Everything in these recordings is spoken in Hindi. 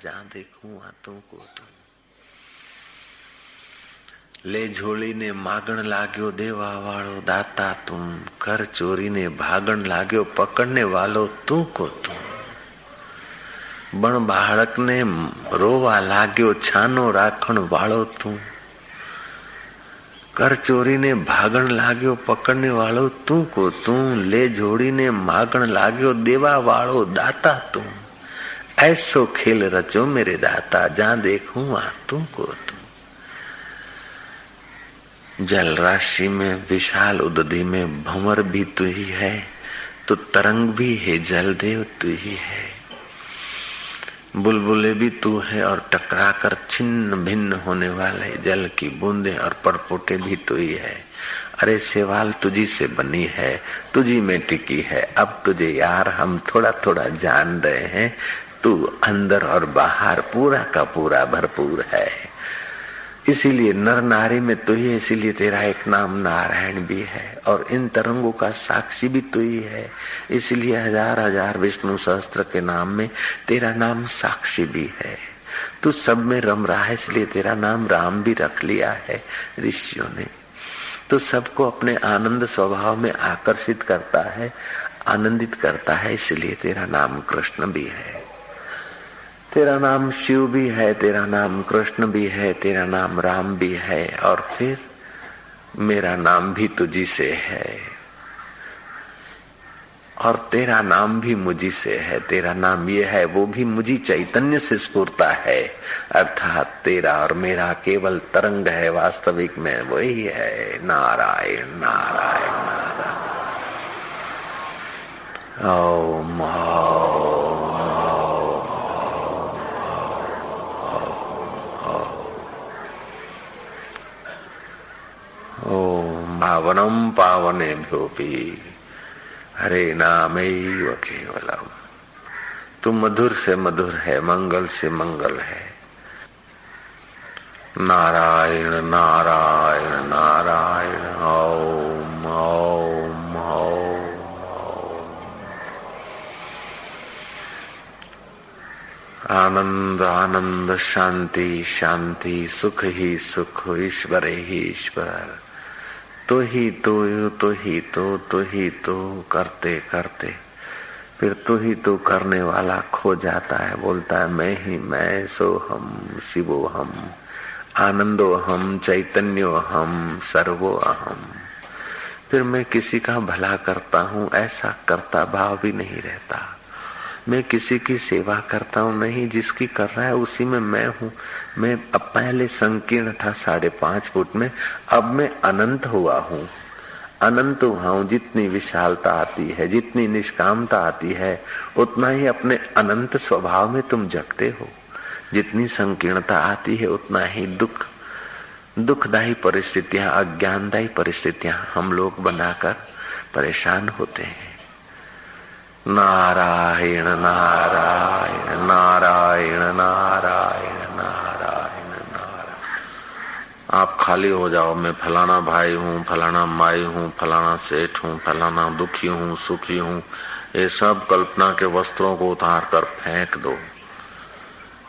જ્યાં દેખું આતું को तुम લે ઝોલીને માગણ લાગ્યો દેવા વાળો દાતા તું ઘર ચોરીને ભાગણ લાગ્યો પકડને વાલો તું કો તું બણ બાળકને રોવા લાગ્યો છાનો રાખણ વાળો તું કર ચોરીને ભાગણ લાગ્યો પકડને વાળો તું કો તું લે જોડીને માગણ લાગ્યો દેવા વાળો દાતા તું ऐसो खेल रचो मेरे दाता, जहाँ देखूँ वहाँ तुमको तुम। जल राशि में विशाल उदधि में भंवर भी तू ही है तो तरंग भी है जल देव तू ही है। बुलबुले भी तू है और टकरा कर छिन्न भिन्न होने वाले, जल की बूंदे और परपोटे भी तू ही है। अरे सेवाल तुझी से बनी है, तुझी में टिकी है, अब तुझे यार हम थोड़ा थोड़ा जान रहे हैं तू अंदर और बाहर पूरा का पूरा भरपूर है। इसीलिए नर नारी में तू ही इसीलिए तेरा एक नाम नारायण भी है और इन तरंगों का साक्षी भी तू ही है। इसलिए हज़ार हज़ार विष्णु सहस्त्र के नाम में तेरा नाम साक्षी भी है। तू सब में रम रहा है, इसलिए तेरा नाम राम भी रख लिया है ऋषियों ने। तो सबको अपने आनंद स्वभाव में आकर्षित करता है, आनंदित करता है, इसलिए तेरा नाम कृष्ण भी है। तेरा नाम शिव भी है, तेरा नाम कृष्ण भी है, तेरा नाम राम भी है, और फिर मेरा नाम भी तुझी से है। और तेरा नाम भी मुझी से है, तेरा नाम ये है, वो भी मुझी चैतन्य से स्फूर्ता है। अर्थात तेरा और मेरा केवल तरंग है, वास्तविक में वही है। नारायण नारायण नारायण। ओम पावनम भ्योपी हरे नाम केवलम। तू मधुर से मधुर है, मंगल से मंगल है। नारायण नारायण नारायण, ओम ओम ओम। आनंद आनंद, शांति शांति, सुख ही सुख, ईश्वर ही ईश्वर। तो ही तो तो ही तो तो ही तो करते करते। फिर तो ही तो करने वाला खो जाता है, बोलता है, मैं ही, मैं सो हम, शिवो हम, आनंदो हम, चैतन्यो हम, सर्वो अहम। फिर मैं किसी का भला करता हूँ, ऐसा करता भाव भी नहीं रहता। मैं किसी की सेवा करता हूँ, नहीं, जिसकी कर रहा है, उसी में मैं हूँ। मैं अब पहले संकीर्ण था साढ़े पाँच फुट में, अब मैं अनंत हुआ हूँ। अनंत हुआ हूँ, जितनी विशालता आती है, जितनी निष्कामता आती है, उतना ही अपने अनंत स्वभाव में तुम जगते हो। जितनी संकीर्णता आती है, उतना ही दुख, दुखदायी परिस्थितियाँ, अज्ञानदायी परिस्थितियाँ हम लोग बनाकर परेशान होते हैं। नारायण नारायण नारायण नारायण नारायण नारायण। आप खाली हो जाओ, मैं फलाना भाई हूँ, फलाना माई हूँ, फलाना सेठ हूँ, फलाना दुखी हूँ, सुखी हूँ। ये सब कल्पना के वस्त्रों को उतार कर फेंक दो।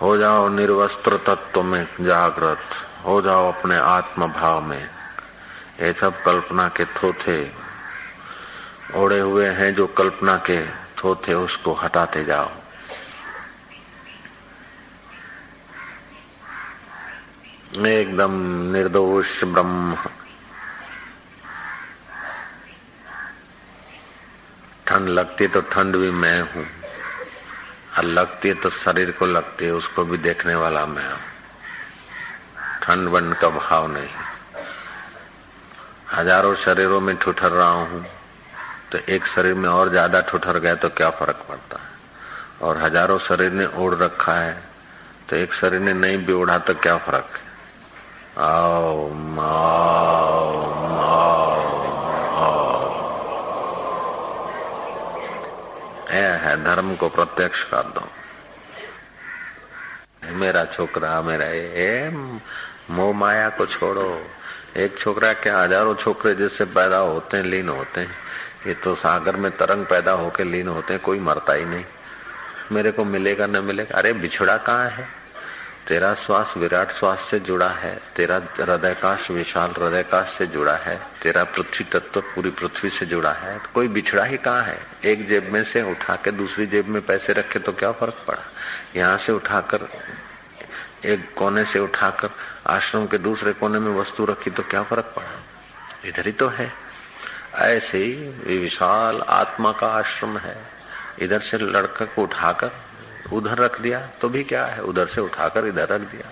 हो जाओ निर्वस्त्र तत्व में जागृत, हो जाओ अपने आत्म भाव में। ये सब कल्पना के थोथे। ओढ़े हुए हैं जो कल्पना के थोथे उसको हटाते जाओ। एकदम निर्दोष ब्रह्म ठंड लगती तो ठंड भी मैं हूँ, और लगती तो शरीर को लगती है, उसको भी देखने वाला मैं हूँ। ठंड बंड का भाव नहीं। हज़ारों शरीरों में ठुठर रहा हूँ। तो एक शरीर में और ज़्यादा ठुठर गया तो क्या फ़र्क पड़ता है? और हज़ारों शरीर ने ओढ़ रखा है तो एक शरीर ने नहीं भी ओढ़ा तो क्या फ़र्क है? आओ आओ है, धर्म को प्रत्यक्ष कर दो। मेरा छोकरा, मेरा ये मोह माया को छोड़ो। एक छोकरा क्या हज़ारों छोकरे जिससे पैदा होते हैं, लीन होते हैं। ये तो सागर में तरंग पैदा होकर लीन होते हैं, कोई मरता ही नहीं। मेरे को मिलेगा, न मिलेगा। अरे, बिछड़ा कहाँ है? तेरा श्वास विराट श्वास से जुड़ा है, तेरा हृदयकाश विशाल हृदयकाश से जुड़ा है, तेरा पृथ्वी तत्व पूरी पृथ्वी से जुड़ा है। तो कोई बिछड़ा ही कहाँ है? एक जेब में से उठा के दूसरी जेब में पैसे रखे तो क्या फ़र्क पड़ा? यहाँ से उठाकर, एक कोने से उठाकर, आश्रम के दूसरे कोने में वस्तु रखी तो क्या फ़र्क पड़ा? इधर ही तो है। ऐसे ही विशाल आत्मा का आश्रम है। इधर से लड़का को उठाकर उधर रख दिया तो भी क्या है? उधर से उठाकर इधर रख दिया।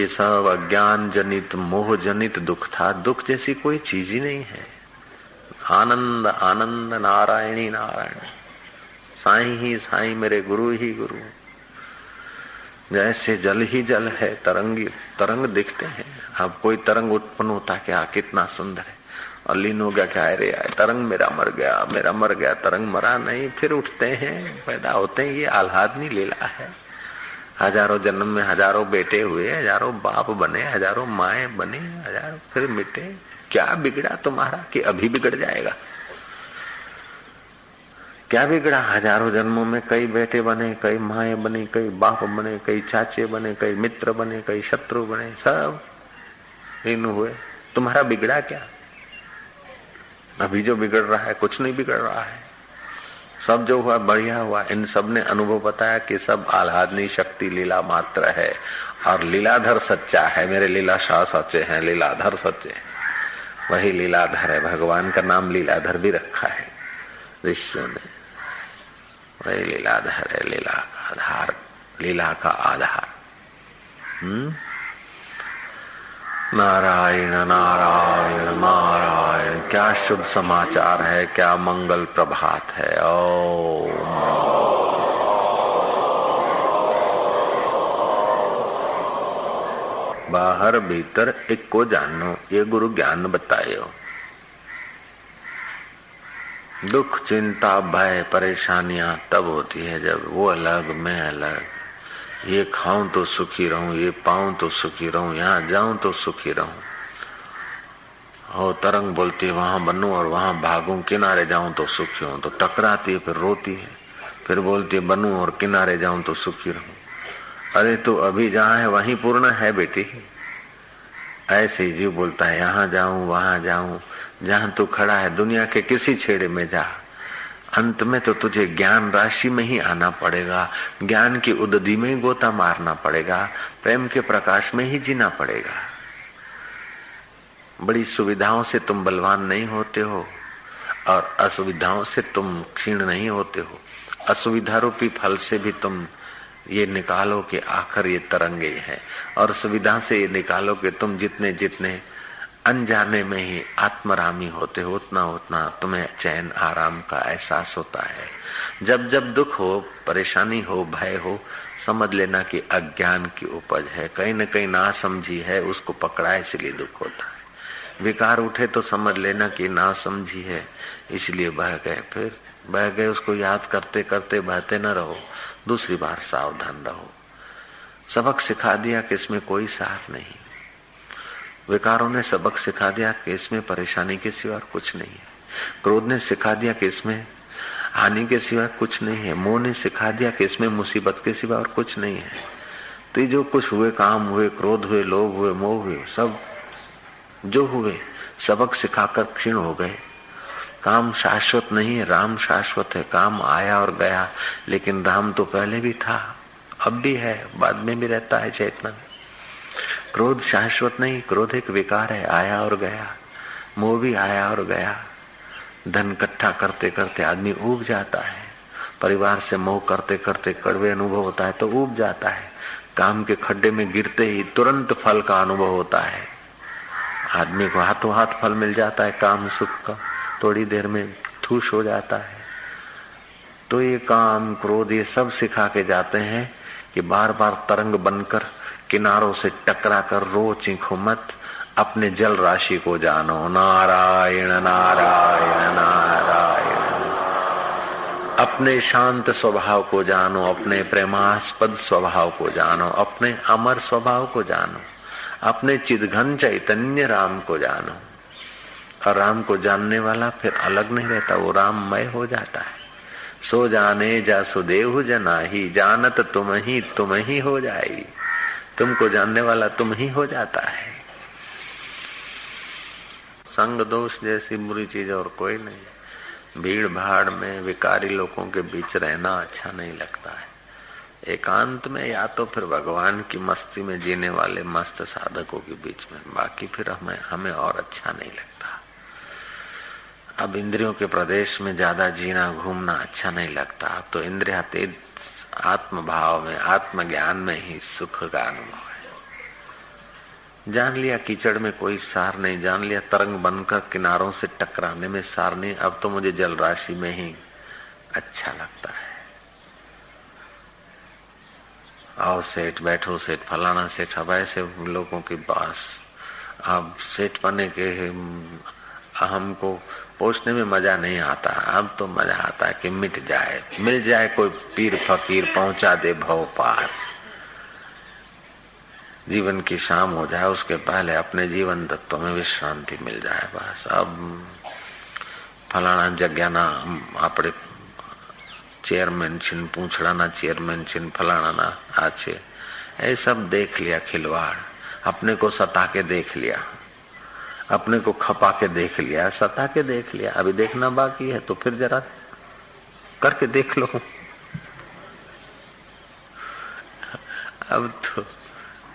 ये सब अज्ञान जनित, मोह जनित दुख था। दुख जैसी कोई चीज़ ही नहीं है। आनंद आनंद, नारायणी, नारायण। साई ही साई, मेरे गुरु ही गुरु। जैसे जल ही जल है, तरंगी, तरंग दिखते हैं। अब कोई तरंग उत्पन्न होता क्या कितना सुंदर है। और लीन हो गया क्या यार तरंग मेरा मर गया, मेरा मर गया, तरंग मरा नहीं, फिर उठते हैं, पैदा होते हैं, ये आह्लादनी लीला है। हज़ारों जन्म में हज़ारों बेटे हुए, हज़ारों बाप बने, हज़ारों माए बने, हज़ारों फिर मिटे। क्या बिगड़ा तुम्हारा कि अभी बिगड़ जाएगा? क्या बिगड़ा? हज़ारों जन्मों में कई बेटे बने, कई माए बने, कई बाप बने, कई चाचे बने, कई मित्र बने, कई शत्रु बने, सब इन हुए। तुम्हारा बिगड़ा क्या? अभी जो बिगड़ रहा है, कुछ नहीं बिगड़ रहा है। सब जो हुआ, बढ़िया हुआ। इन सबने अनुभव बताया कि सब आह्लादनी शक्ति लीला मात्र है। और लीलाधर सच्चा है। मेरे लीला शाह सच्चे हैं, लीलाधर सच्चे वही लीलाधर है। भगवान का नाम लीलाधर भी रखा है। ऋषियों ने वही लीलाधर है लीला आधार लीला का आधार। हम्म? नारायण नारायण नारायण, क्या शुभ समाचार है, क्या मंगल प्रभात है? ओ बाहर भीतर एक को जानो, ये गुरु ज्ञान बतायो दुख, चिंता, भय, परेशानियाँ तब होती है जब वो अलग, मैं अलग। ये खाऊं तो सुखी रहूँ, ये पाऊँ तो सुखी रहूँ, यहाँ जाऊँ तो सुखी रहूँ। और तरंग बोलती है, वहाँ बनू और वहाँ भागू, किनारे जाऊँ तो सुखी हूँ। तो टकराती है, फिर रोती है। फिर बोलती है, बनू और किनारे जाऊँ तो सुखी रहूँ। अरे तो अभी जहाँ है, वहीं पूर्ण है बेटी। ऐसे जीव बोलता है, यहाँ जाऊँ, वहाँ जाऊँ, जहाँ तू खड़ा है, दुनिया के किसी छेड़े में जा। अंत में तो तुझे ज्ञान राशि में ही आना पड़ेगा। ज्ञान की उदधि में ही गोता मारना पड़ेगा। प्रेम के प्रकाश में ही जीना पड़ेगा। बड़ी सुविधाओं से तुम बलवान नहीं होते हो और असुविधाओं से तुम क्षीण नहीं होते हो। असुविधा रूपी फल से भी तुम ये निकालो कि आखिर ये तरंगे है। और सुविधा से ये निकालो कि तुम जितने जितने अनजाने में ही आत्मरामी होते हो, उतना उतना तुम्हें चैन आराम का एहसास होता है। जब जब दुख हो, परेशानी हो, भय हो, समझ लेना कि अज्ञान की उपज है। कहीं न कहीं ना समझी है, उसको पकड़ा, इसलिए दुख होता है। विकार उठे तो समझ लेना कि ना समझी है, इसलिए बह गए। फिर बह गए, उसको याद करते करते बहते न रहो, दूसरी बार सावधान रहो। सबक सिखा दिया कि इसमें कोई सार नहीं। विकारों ने सबक सिखा दिया कि इसमें परेशानी के सिवा कुछ नहीं है। क्रोध ने सिखा दिया कि इसमें हानि के सिवा कुछ नहीं है। मोह ने सिखा दिया कि इसमें मुसीबत के सिवा और कुछ नहीं है। तो ये जो कुछ हुए, काम हुए, क्रोध हुए, लोभ हुए, मोह हुए, सब जो हुए, सबक सिखाकर क्षीण हो गए। काम शाश्वत नहीं है, राम शाश्वत है। काम आया और गया, लेकिन राम तो पहले भी था, अब भी है, बाद में भी रहता है चेतना क्रोध शाश्वत नहीं, क्रोध एक विकार है, आया और गया। मोह भी आया और गया। धन इकट्ठा करते करते आदमी उब जाता है। परिवार से मोह करते करते कड़वे अनुभव होता है तो उब जाता है। काम के खड्डे में गिरते ही तुरंत फल का अनुभव होता है। आदमी को हाथों हाथ फल मिल जाता है, काम सुख का। थोड़ी देर में थूस हो जाता है। तो ये काम, क्रोध ये सब सिखा के जाते हैं कि बार बार तरंग बनकर किनारों से टकरा कर रो चीखो मत, अपने जल राशि को जानो। नारायण नारायण नारायण। अपने शांत स्वभाव को जानो, अपने प्रेमास्पद स्वभाव को जानो, अपने अमर स्वभाव को जानो, अपने चिदघन चैतन्य राम को जानो। और राम को जानने वाला फिर अलग नहीं रहता, वो राममय हो जाता है। सो जाने जा सुदेव जना ही जानत तुम ही तुम ही हो जाएगी तुमको जानने वाला तुम ही हो जाता है। संग दोष जैसी बुरी चीज़ और कोई नहीं। भीड़ भाड़ में विकारी लोगों के बीच रहना अच्छा नहीं लगता है। एकांत में या तो फिर भगवान की मस्ती में जीने वाले मस्त साधकों के बीच में। बाकी फिर हमें हमें और अच्छा नहीं लगता। अब इंद्रियों के प्रदेश में ज़्यादा जीना, घूमना अच्छा नहीं लगता। अब तो इंद्रियातीत आत्म भाव में आत्म ज्ञान में ही सुख का अनुभव है। जान लिया कीचड़ में कोई सार नहीं, जान लिया तरंग बनकर किनारों से टकराने में सार नहीं, अब तो मुझे जल राशि में ही अच्छा लगता है। आओ सेठ, बैठो सेठ, फलाना सेठ, अब ऐसे लोगों के पास, अब सेठ बने के हमको पोषने में मज़ा नहीं आता। अब तो मज़ा आता है कि मिट जाए। मिल जाए कोई पीर फकीर, पहुँचा दे भव पार। जीवन की शाम हो जाए, उसके पहले अपने जीवन तत्व में विश्रांति मिल जाए बस। अब फलाना जग्ञाना अपने चेयरमैन छिन पूछड़ाना चेयरमैन छिन, फलाना आछे। ये सब देख लिया खिलवाड़। अपने को सता के देख लिया। अपने को खपा के देख लिया, सता के देख लिया। अभी देखना बाकी है तो फिर जरा करके देख लो। अब तो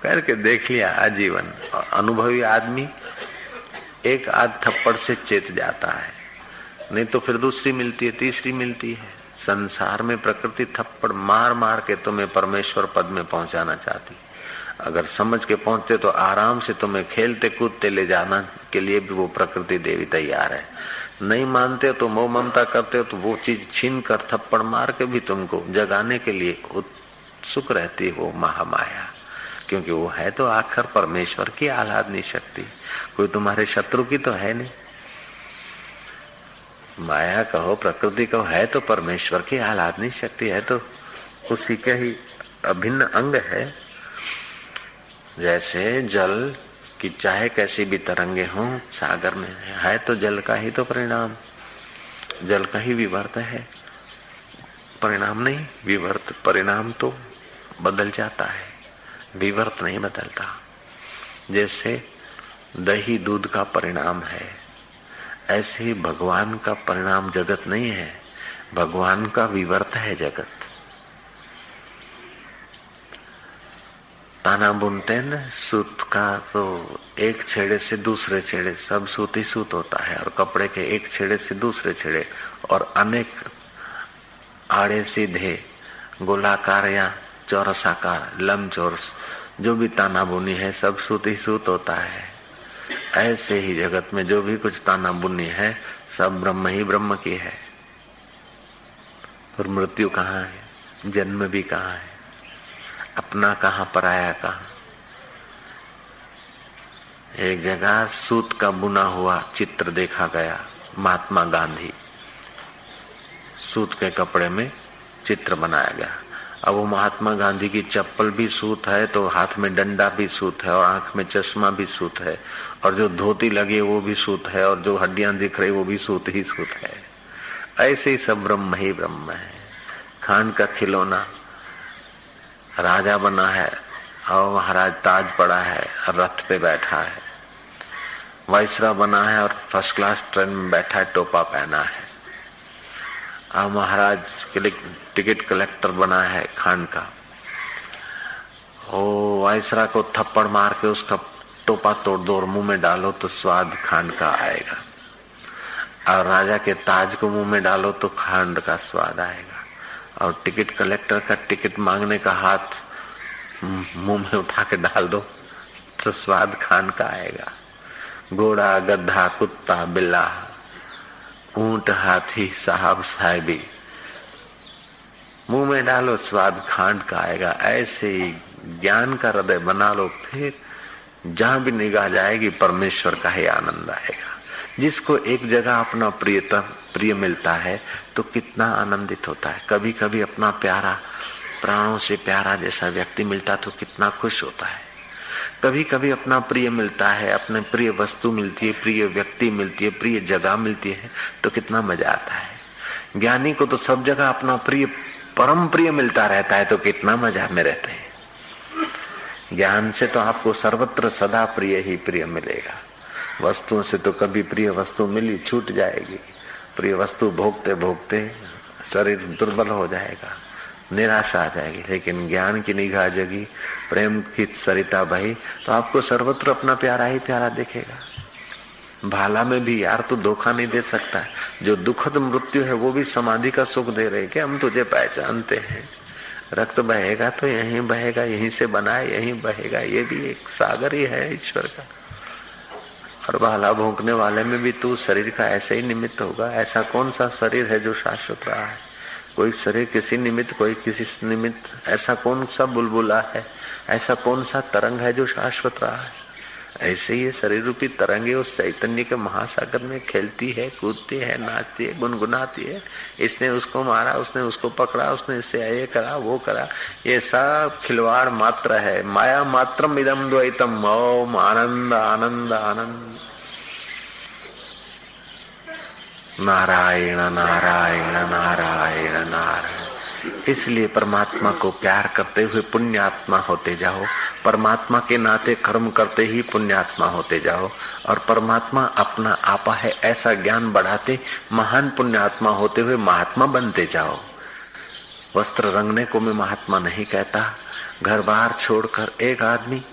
करके देख लिया आजीवन। अनुभवी आदमी एक आध थप्पड़ से चेत जाता है। नहीं तो फिर दूसरी मिलती है, तीसरी मिलती है। संसार में प्रकृति थप्पड़ मार मार के तुम्हें परमेश्वर पद में पहुंचाना चाहती अगर समझ के पहुँचते तो आराम से तुम्हें खेलते कूदते ले जाना के लिए भी वो प्रकृति देवी तैयार है। नहीं मानते तो मोह ममता करते हो तो वो चीज़ छीन कर थप्पड़ मार के भी तुमको जगाने के लिए उत्सुक रहती है महामाया। क्योंकि वो है तो आखिर परमेश्वर की आह्लादनी शक्ति। कोई तुम्हारे शत्रु की तो है नहीं। माया कहो, प्रकृति कहो, है तो परमेश्वर की आह्लादनी शक्ति है तो उसी के ही अभिन्न अंग है। जैसे जल की चाहे कैसी भी तरंगे हों, सागर में है तो जल का ही तो परिणाम। जल का ही विवर्त है। परिणाम नहीं, विवर्त, परिणाम तो बदल जाता है। विवर्त नहीं बदलता। जैसे दही दूध का परिणाम है, ऐसे ही भगवान का परिणाम जगत नहीं है। भगवान का विवर्त है जगत। ताना बुनते हैं ना सूत का तो एक छेड़े से दूसरे छेड़े, सब सूत ही सूत होता है और कपड़े के एक छेड़े से दूसरे छेड़े और अनेक आड़े सीधे, गोलाकार या चौरसाकार लम चौरस जो भी ताना बुनी है, सब सूत ही सूत होता है। ऐसे ही जगत में जो भी कुछ ताना बुनी है, सब ब्रह्म ही ब्रह्म की है। और मृत्यु कहाँ है? जन्म भी कहाँ है? अपना कहा पराया कहा एक जगह सूत का बुना हुआ चित्र देखा गया, महात्मा गांधी। सूत के कपड़े में चित्र बनाया गया। अब वो महात्मा गांधी की चप्पल भी सूत है तो हाथ में डंडा भी सूत है और आँख में चश्मा भी सूत है। और जो धोती लगी वो भी सूत है, और जो हड्डियाँ दिख रही वो भी सूत ही सूत है। ऐसे ही सब ब्रह्म ही ब्रह्म है। खान का खिलौना राजा बना है और महाराज ताज पड़ा है, रथ पे बैठा है। वाइसरा बना है और फ़र्स्ट क्लास ट्रेन में बैठा है, टोपा पहना है। अब महाराज टिकट कलेक्टर बना है खान का। ओ वाइसरा को थप्पड़ मार के उसका टोपा तोड़ दो और मुँह में डालो तो स्वाद खांड का आएगा। और राजा के ताज को मुँह में डालो तो खांड का स्वाद आएगा। और टिकट कलेक्टर का टिकट मांगने का हाथ मुँह में उठा के डाल दो तो स्वाद खान का आएगा। घोड़ा गद्दा कुत्ता, बिल्ला, ऊँट, हाथी, साहब, साहेबी, मुँह में डालो, स्वाद खांड का आएगा। ऐसे ही ज्ञान का हृदय बना लो, फिर जहाँ भी निगाह जाएगी, परमेश्वर का ही आनंद आएगा। जिसको एक जगह अपना प्रियतम प्रिय मिलता है तो कितना आनंदित होता है। कभी कभी अपना प्यारा, प्राणों से प्यारा जैसा व्यक्ति मिलता तो कितना खुश होता है। कभी कभी अपना प्रिय मिलता है, अपने प्रिय वस्तु मिलती है, प्रिय व्यक्ति मिलती है, प्रिय जगह मिलती है तो कितना मज़ा आता है। ज्ञानी को तो सब जगह अपना प्रिय, परम प्रिय मिलता रहता है तो कितना मज़ा में रहते हैं। ज्ञान से तो आपको सर्वत्र सदा प्रिय ही प्रिय मिलेगा। वस्तुओं से तो कभी प्रिय वस्तु मिली, छूट जाएगी। प्रिय वस्तु भोगते भोगते शरीर दुर्बल हो जाएगा, निराशा आ जाएगी, लेकिन ज्ञान की निगाह जगी, प्रेम की सरिता बही तो आपको सर्वत्र अपना प्यारा ही प्यारा दिखेगा। भाला में भी यार तो धोखा नहीं दे सकता, जो दुखद मृत्यु है वो भी समाधि का सुख दे रहे कि हम तुझे पहचानते हैं। रक्त बहेगा तो यहीं बहेगा, यहीं से बना, यहीं बहेगा, ये भी एक सागर ही है ईश्वर का। और भाला भोंकने वाले में भी तू शरीर का ऐसे ही निमित्त होगा। ऐसा कौन सा शरीर है जो शाश्वत रहा है? कोई शरीर किसी निमित्त, कोई किसी निमित्त, ऐसा कौन सा बुलबुला है? ऐसा कौन सा तरंग है जो शाश्वत रहा है? ऐसे ही शरीर रूपी तरंगे उस चैतन्य के महासागर में खेलती है, कूदती है, नाचती है, गुनगुनाती है। इसने उसको मारा, उसने उसको पकड़ा, उसने इससे ये करा, वो करा। ये सब खिलवाड़ मात्र है। माया मात्रम इदम द्वैतम। ओम आनंद आनंद आनंद। नारायण नारायण नारायण नारायण। इसलिए परमात्मा को प्यार करते हुए पुण्यात्मा होते जाओ। परमात्मा के नाते कर्म करते ही पुण्यात्मा होते जाओ। और परमात्मा अपना आपा है, ऐसा ज्ञान बढ़ाते महान पुण्यात्मा होते हुए महात्मा बनते जाओ। वस्त्र रंगने को मैं महात्मा नहीं कहता। घर बार छोड़कर एक आदमी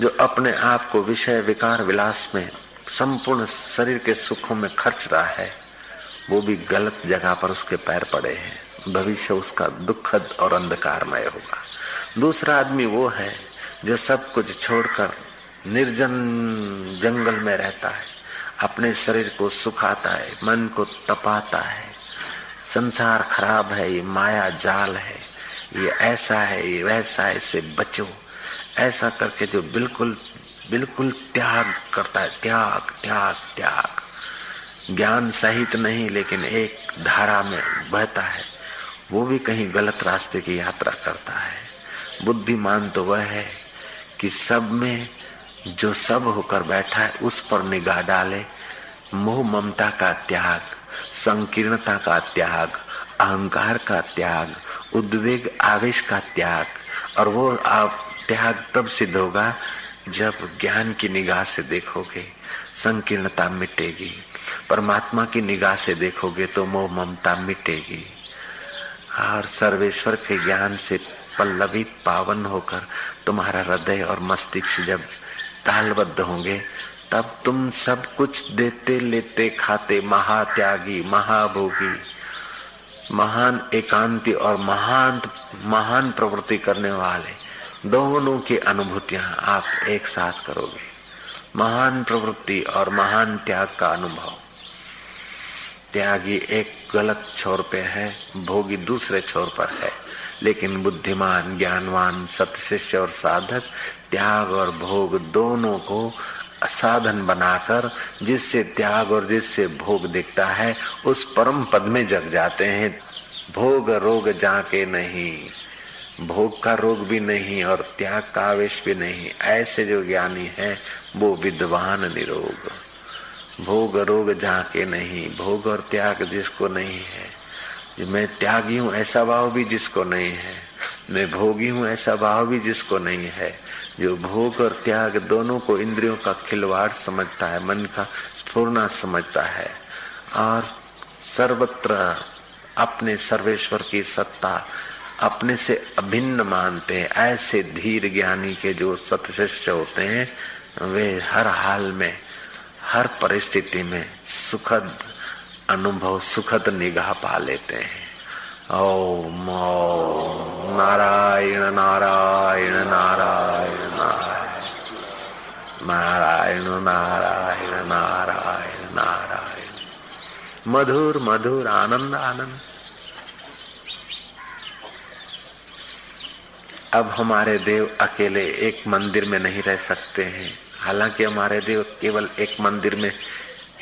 जो अपने आप को विषय, विकार, विलास में संपूर्ण शरीर के सुखों में खर्च रहा है, वो भी गलत जगह पर उसके पैर पड़े हैं। भविष्य उसका दुखद और अंधकारमय होगा। दूसरा आदमी वो है जो सब कुछ छोड़कर निर्जन जंगल में रहता है, अपने शरीर को सुखाता है, मन को तपाता है। संसार खराब है, ये माया जाल है, ये ऐसा है, ये वैसा है, इसे बचो। ऐसा करके जो बिल्कुल बिल्कुल त्याग करता है, त्याग त्याग त्याग। ज्ञान सहित नहीं, लेकिन एक धारा में बहता है। वो भी कहीं गलत रास्ते की यात्रा करता है। बुद्धिमान तो वह है कि सब में जो सब होकर बैठा है, उस पर निगाह डाले। मोह ममता का त्याग, संकीर्णता का त्याग, अहंकार का त्याग, उद्वेग, आवेश का त्याग, और वो आप त्याग तब सिद्ध होगा जब ज्ञान की निगाह से देखोगे, संकीर्णता मिटेगी। परमात्मा की निगाह से देखोगे तो मोह ममता मिटेगी। और सर्वेश्वर के ज्ञान से पल्लवित पावन होकर तुम्हारा हृदय और मस्तिष्क जब तालबद्ध होंगे, तब तुम सब कुछ देते लेते खाते महात्यागी, महाभोगी। महान एकांति और महान महान प्रवृत्ति करने वाले दोनों की अनुभूतियाँ आप एक साथ करोगे। महान प्रवृत्ति और महान त्याग का अनुभव। त्यागी एक गलत छोर पे है, भोगी दूसरे छोर पर है। लेकिन बुद्धिमान, ज्ञानवान सत्शिष्य और साधक, त्याग और भोग दोनों को साधन बनाकर जिससे त्याग और जिससे भोग दिखता है, उस परम पद में जग जाते हैं। भोग रोग जाके नहीं, भोग का रोग भी नहीं और त्याग का आवेश भी नहीं। ऐसे जो ज्ञानी है, वो विद्वान निरोग। भोग रोग जाके नहीं, भोग और त्याग जिसको नहीं है। मैं त्यागी हूँ ऐसा भाव भी जिसको नहीं है। मैं भोगी हूँ ऐसा भाव भी जिसको नहीं है। जो भोग और त्याग दोनों को इंद्रियों का खिलवाड़ समझता है, मन का स्फूर्णा समझता है। और सर्वत्र अपने सर्वेश्वर की सत्ता अपने से अभिन्न मानते हैं। ऐसे धीर ज्ञानी के जो सतशिष्य होते हैं, वे हर हाल में हर परिस्थिति में सुखद अनुभव, सुखद निगाह पा लेते हैं। ओम नारायण नारायण नारायण नारायण। नारायण नारायण नारायण नारायण। मधुर मधुर, आनंद आनंद। अब हमारे देव अकेले एक मंदिर में नहीं रह सकते हैं। हालाँकि हमारे देव केवल एक मंदिर में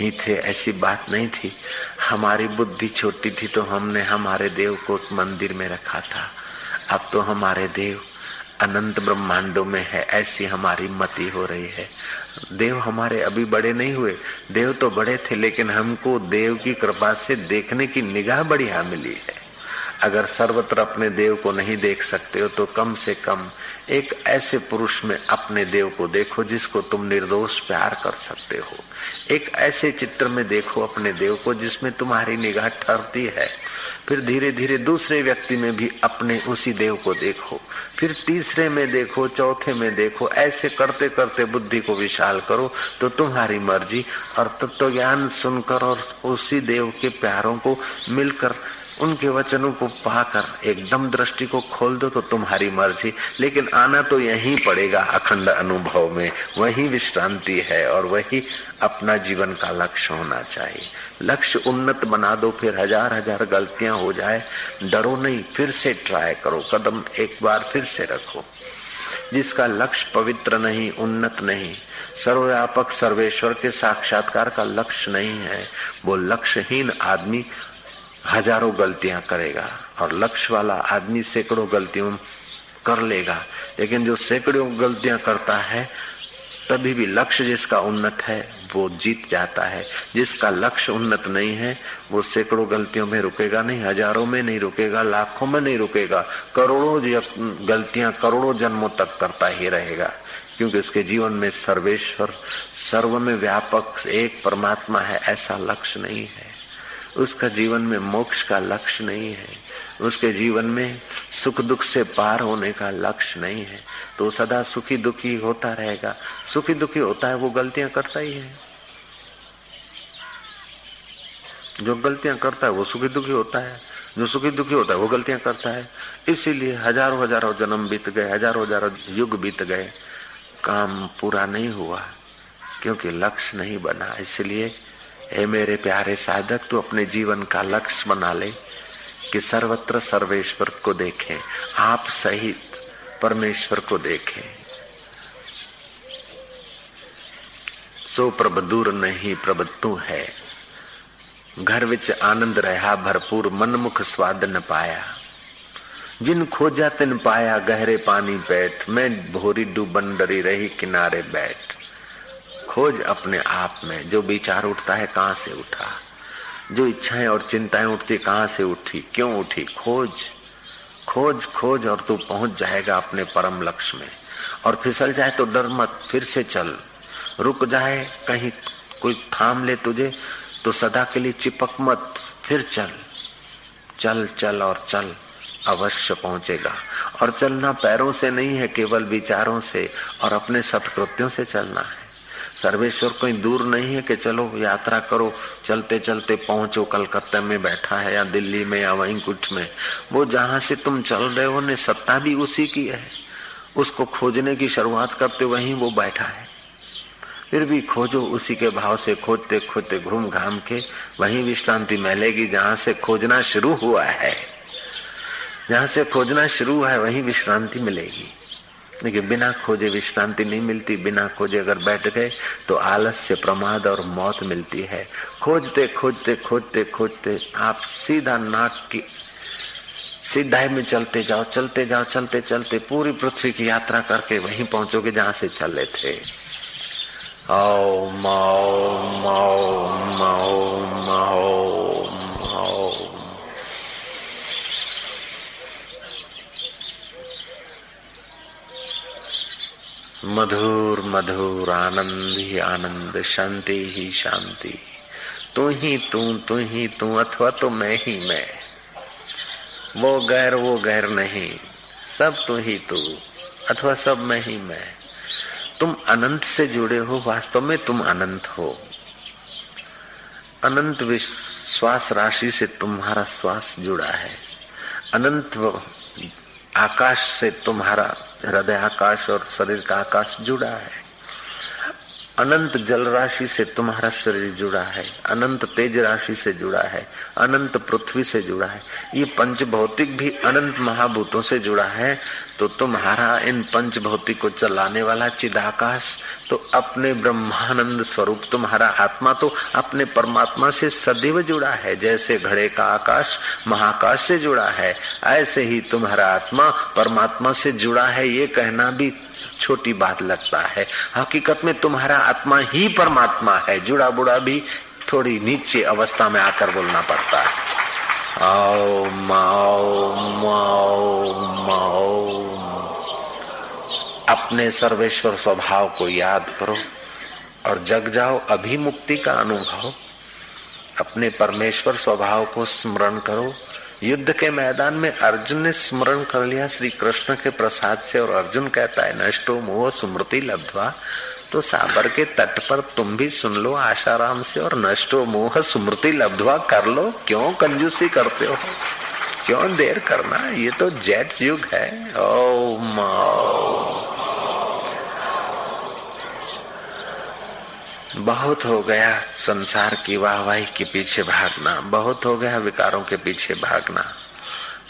ही थे, ऐसी बात नहीं थी। हमारी बुद्धि छोटी थी तो हमने हमारे देव को मंदिर में रखा था। अब तो हमारे देव अनंत ब्रह्मांडों में है, ऐसी हमारी मति हो रही है। देव हमारे अभी बड़े नहीं हुए। देव तो बड़े थे, लेकिन हमको देव की कृपा से देखने की निगाह बढ़िया मिली है। अगर सर्वत्र अपने देव को नहीं देख सकते हो तो कम से कम एक ऐसे पुरुष में अपने देव को देखो जिसको तुम निर्दोष प्यार कर सकते हो। एक ऐसे चित्र में देखो अपने देव को जिसमें तुम्हारी निगाह ठहरती है। फिर धीरे धीरे दूसरे व्यक्ति में भी अपने उसी देव को देखो। फिर तीसरे में देखो, चौथे में देखो, ऐसे करते करते बुद्धि को विशाल करो तो तुम्हारी मर्ज़ी। और तत्व ज्ञान सुनकर और उसी देव के प्यारों को मिलकर उनके वचनों को पाकर एकदम दृष्टि को खोल दो तो तुम्हारी मर्ज़ी, लेकिन आना तो यही पड़ेगा अखंड अनुभव में। वही विश्रांति है और वही अपना जीवन का लक्ष्य होना चाहिए। लक्ष्य उन्नत बना दो, फिर हज़ार हज़ार गलतियाँ हो जाए। डरो नहीं, फिर से ट्राई करो, कदम एक बार फिर से रखो। जिसका लक्ष्य पवित्र नहीं, उन्नत नहीं, सर्वव्यापक सर्वेश्वर के साक्षात्कार का लक्ष्य नहीं है, वो लक्ष्यहीन आदमी हज़ारों गलतियाँ करेगा और लक्ष्य वाला आदमी सैकड़ों गलतियों कर लेगा। लेकिन जो सैकड़ों गलतियाँ करता है, तभी भी लक्ष्य जिसका उन्नत है, वो जीत जाता है। जिसका लक्ष्य उन्नत नहीं है, वो सैकड़ों गलतियों में रुकेगा नहीं, हज़ारों में नहीं रुकेगा, लाखों में नहीं रुकेगा, करोड़ों गलतियाँ करोड़ों जन्मों तक करता ही रहेगा। क्योंकि उसके जीवन में सर्वेश्वर, सर्व में व्यापक एक परमात्मा है, ऐसा लक्ष्य नहीं है। उसका जीवन में मोक्ष का लक्ष्य नहीं है। उसके जीवन में सुख दुख से पार होने का लक्ष्य नहीं है। तो सदा सुखी दुखी होता रहेगा। सुखी दुखी होता है, वो गलतियाँ करता ही है। जो गलतियाँ करता है, वो सुखी दुखी होता है। जो सुखी दुखी होता है, वो गलतियाँ करता है। इसीलिए हज़ारों हज़ारों जन्म बीत गए हज़ारों हज़ारों युग बीत गए। काम पूरा नहीं हुआ, क्योंकि लक्ष्य नहीं बना। इसलिए हे मेरे प्यारे साधक, तू अपने जीवन का लक्ष्य बना ले कि सर्वत्र सर्वेश्वर को देखें, आप सहित परमेश्वर को देखें। सो प्रभ, दूर नहीं प्रभ, तू है। घर विच आनंद रहा, भरपूर मनमुख स्वाद न पाया। जिन खोजा तिन पाया, गहरे पानी बैठ मैं भोरी डूबन डरी रही किनारे बैठ। खोज अपने आप में, जो विचार उठता है कहाँ से उठा? जो इच्छाएँ और चिंताएँ उठती कहाँ से उठी? क्यों उठी? खोज। खोज खोज और तू पहुँच जाएगा अपने परम लक्ष्य में। और फिसल जाए तो डर मत, फिर से चल। रुक जाए, कहीं कोई थाम ले तुझे तो सदा के लिए चिपक मत, फिर चल। चल चल और चल, अवश्य पहुंचेगा। और चलना पैरों से नहीं है, केवल विचारों से और अपने सत्कृत्यों से चलना है। सर्वेश्वर कोई दूर नहीं है कि चलो यात्रा करो, चलते चलते पहुंचो, कलकत्ता में बैठा है या दिल्ली में या वहीं कुछ में। वो जहाँ से तुम चल रहे हो, ने सत्ता भी उसी की है। उसको खोजने की शुरुआत करते वहीं वो बैठा है। फिर भी खोजो उसी के भाव से, खोजते खोजते घूम घाम के वहीं विश्रांति मिलेगी, जहाँ से खोजना शुरू हुआ है। जहाँ से खोजना शुरू हुआ है, वहीं विश्रांति मिलेगी। लेकिन बिना खोजे विश्रांति नहीं मिलती, बिना खोजे अगर बैठ गए तो आलस्य, प्रमाद और मौत मिलती है। खोजते खोजते खोजते खोजते आप सीधा नाक की सीधाई में चलते जाओ चलते जाओ, चलते चलते पूरी पृथ्वी की यात्रा करके वहीं पहुंचोगे जहाँ से चले थे। ओ माओ माओ माओ माओ। मधुर मधुर आनंद ही आनंद, शांति ही शांति। तू ही तू तू ही तू, अथवा तो मैं ही मैं। वो गैर वो गैर नहीं, सब तू ही तू, अथवा सब मैं ही मैं। तुम अनंत से जुड़े हो, वास्तव में तुम अनंत हो। अनंत विश्वास राशि से तुम्हारा श्वास जुड़ा है। अनंत आकाश से तुम्हारा हृदय आकाश और शरीर का आकाश जुड़ा है। अनंत जल राशि से तुम्हारा शरीर जुड़ा है, अनंत तेज राशि से जुड़ा है, अनंत पृथ्वी से जुड़ा है। ये पंच भौतिक भी अनंत महाभूतों से जुड़ा है तो तुम्हारा इन पंच भौतिक को चलाने वाला चिदाकाश तो अपने ब्रह्मानंद स्वरूप तुम्हारा आत्मा तो अपने परमात्मा से सदैव जुड़ा है। जैसे घड़े का आकाश महाकाश से जुड़ा है, ऐसे ही तुम्हारा आत्मा परमात्मा से जुड़ा है, ये कहना भी छोटी बात लगता है। हकीकत में तुम्हारा आत्मा ही परमात्मा है। जुड़ा बुड़ा भी थोड़ी नीचे अवस्था में आकर बोलना पड़ता है। आओ, माओ माओ माओ। अपने सर्वेश्वर स्वभाव को याद करो और जग जाओ अभी मुक्ति का अनुभव। अपने परमेश्वर स्वभाव को स्मरण करो। युद्ध के मैदान में अर्जुन ने स्मरण कर लिया श्री कृष्ण के प्रसाद से, और अर्जुन कहता है, नष्टो मोह स्मृति लब्धवा। तो साबर के तट पर तुम भी सुन लो आशाराम से, और नष्टो मोह स्मृति लब्धवा कर लो। क्यों कंजूसी करते हो? क्यों देर करना? ये तो जेट युग है। ओ बहुत हो गया संसार की वाहवाही के पीछे भागना, बहुत हो गया विकारों के पीछे भागना,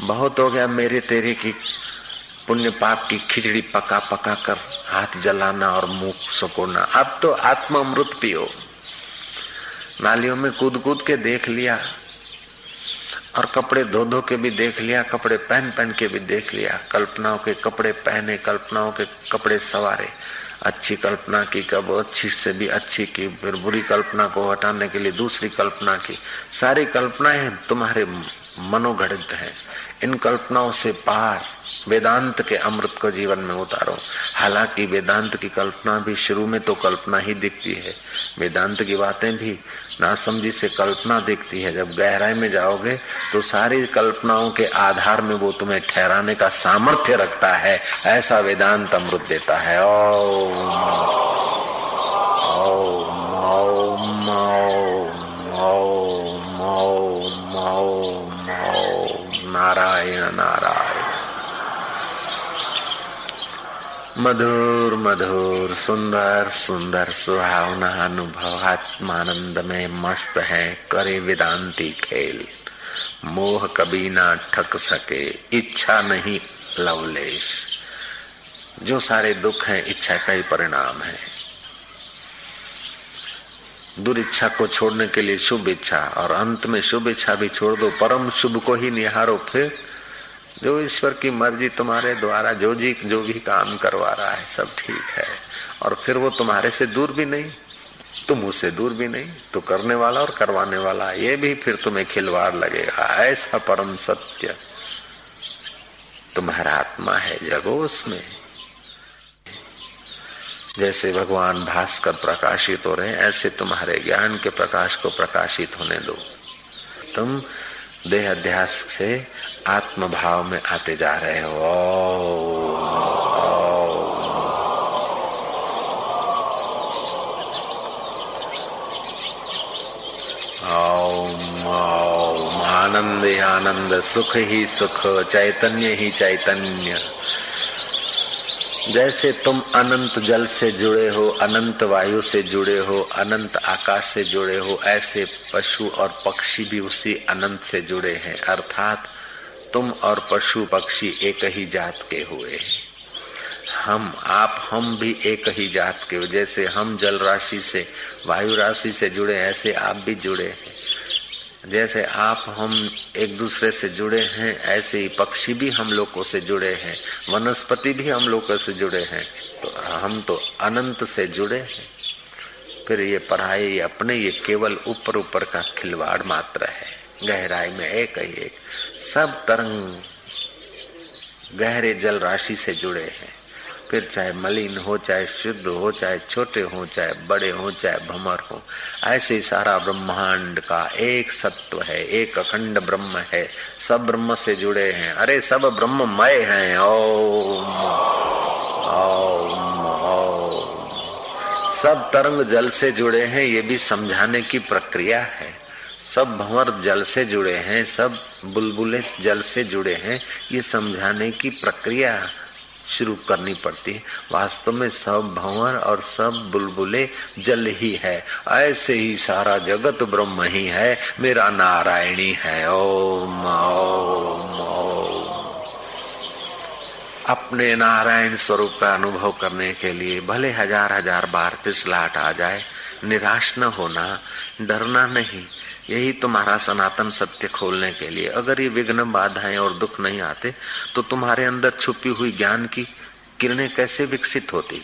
बहुत हो गया मेरे तेरे की पुण्य पाप की खिचड़ी पका पका कर हाथ जलाना और मुँह सुकोना। अब तो आत्म अमृत पियो। नालियों में कूद कूद के देख लिया और कपड़े धो धो के भी देख लिया, कपड़े पहन पहन के भी देख लिया। कल्पनाओं के कपड़े पहने, कल्पनाओं के कपड़े सवारे। अच्छी कल्पना की, कब अच्छी से भी अच्छी की, फिर बुरी कल्पना को हटाने के लिए दूसरी कल्पना की। सारी कल्पनाएँ तुम्हारे मनोगणित है। इन कल्पनाओं से पार वेदांत के अमृत को जीवन में उतारो हालाँकि वेदांत की कल्पना भी शुरू में तो कल्पना ही दिखती है वेदांत की बातें भी नासमझी से कल्पना दिखती है जब गहराई में जाओगे तो सारी कल्पनाओं के आधार में वो तुम्हें ठहराने का सामर्थ्य रखता है ऐसा वेदांत अमृत देता है ओ, नारायण नारायण। मधुर मधुर, सुंदर सुंदर सुहावना अनुभव आत्मानंद में मस्त है, करे वेदांती खेल। मोह कभी ना ठक सके, इच्छा नहीं लवलेश। जो सारे दुख हैं, इच्छा का ही परिणाम है। दुरिच्छा को छोड़ने के लिए शुभ इच्छा और अंत में शुभ इच्छा भी छोड़ दो। परम शुभ को ही निहारो फिर। जो ईश्वर की मर्ज़ी तुम्हारे द्वारा, जो जी, जो भी काम करवा रहा है, सब ठीक है। और फिर वो तुम्हारे से दूर भी नहीं, तुम उससे दूर भी नहीं। तो करने वाला और करवाने वाला, ये भी फिर तुम्हें खिलवाड़ लगेगा। ऐसा परम सत्य तुम्हारा आत्मा है जगो, उसमें जैसे भगवान भास्कर प्रकाशित हो रहे हैं, ऐसे तुम्हारे ज्ञान के प्रकाश को प्रकाशित होने दो। तुम देह अध्यास से आत्म भाव में आते जा रहे हो। आनंद आनंद, सुख ही सुख, चैतन्य ही चैतन्य। जैसे तुम अनंत जल से जुड़े हो, अनंत वायु से जुड़े हो, अनंत आकाश से जुड़े हो, ऐसे पशु और पक्षी भी उसी अनंत से जुड़े हैं। अर्थात तुम और पशु पक्षी एक ही जात के हुए हम, आप, हम भी एक ही जात के हो जैसे हम जल राशि से, वायु राशि से जुड़े ऐसे आप भी जुड़े हैं। जैसे आप हम एक दूसरे से जुड़े हैं, ऐसे ही पक्षी भी हम लोगों से जुड़े हैं, वनस्पति भी हम लोगों से जुड़े हैं। तो हम तो अनंत से जुड़े हैं। फिर ये पढ़ाई अपने, ये केवल ऊपर ऊपर का खिलवाड़ मात्र है। गहराई में एक ही एक। सब तरंग गहरे जल राशि से जुड़े हैं। फिर चाहे मलिन हो, चाहे शुद्ध हो, चाहे छोटे हो, चाहे बड़े हो, चाहे भमर हो, ऐसे सारा ब्रह्मांड का एक सत्व है, एक अखंड ब्रह्म है। सब ब्रह्म से जुड़े हैं। अरे सब ब्रह्ममय हैं। ओम ओम ओम। सब तरंग जल से जुड़े हैं, ये भी समझाने की प्रक्रिया है। सब भंवर जल से जुड़े हैं, सब बुलबुले जल से जुड़े हैं, ये समझाने की प्रक्रिया शुरू करनी पड़ती है। वास्तव में सब भंवर और सब बुलबुले जल ही है। ऐसे ही सारा जगत ब्रह्म ही है। मेरा नारायणी है। ओम ओम अपने नारायण स्वरूप का अनुभव करने के लिए भले हज़ार हज़ार बार फिसलाहट आ जाए, निराश न होना, डरना नहीं। यही तुम्हारा सनातन सत्य खोलने के लिए। अगर ये विघ्न बाधाएँ और दुख नहीं आते तो तुम्हारे अंदर छुपी हुई ज्ञान की किरणें कैसे विकसित होती?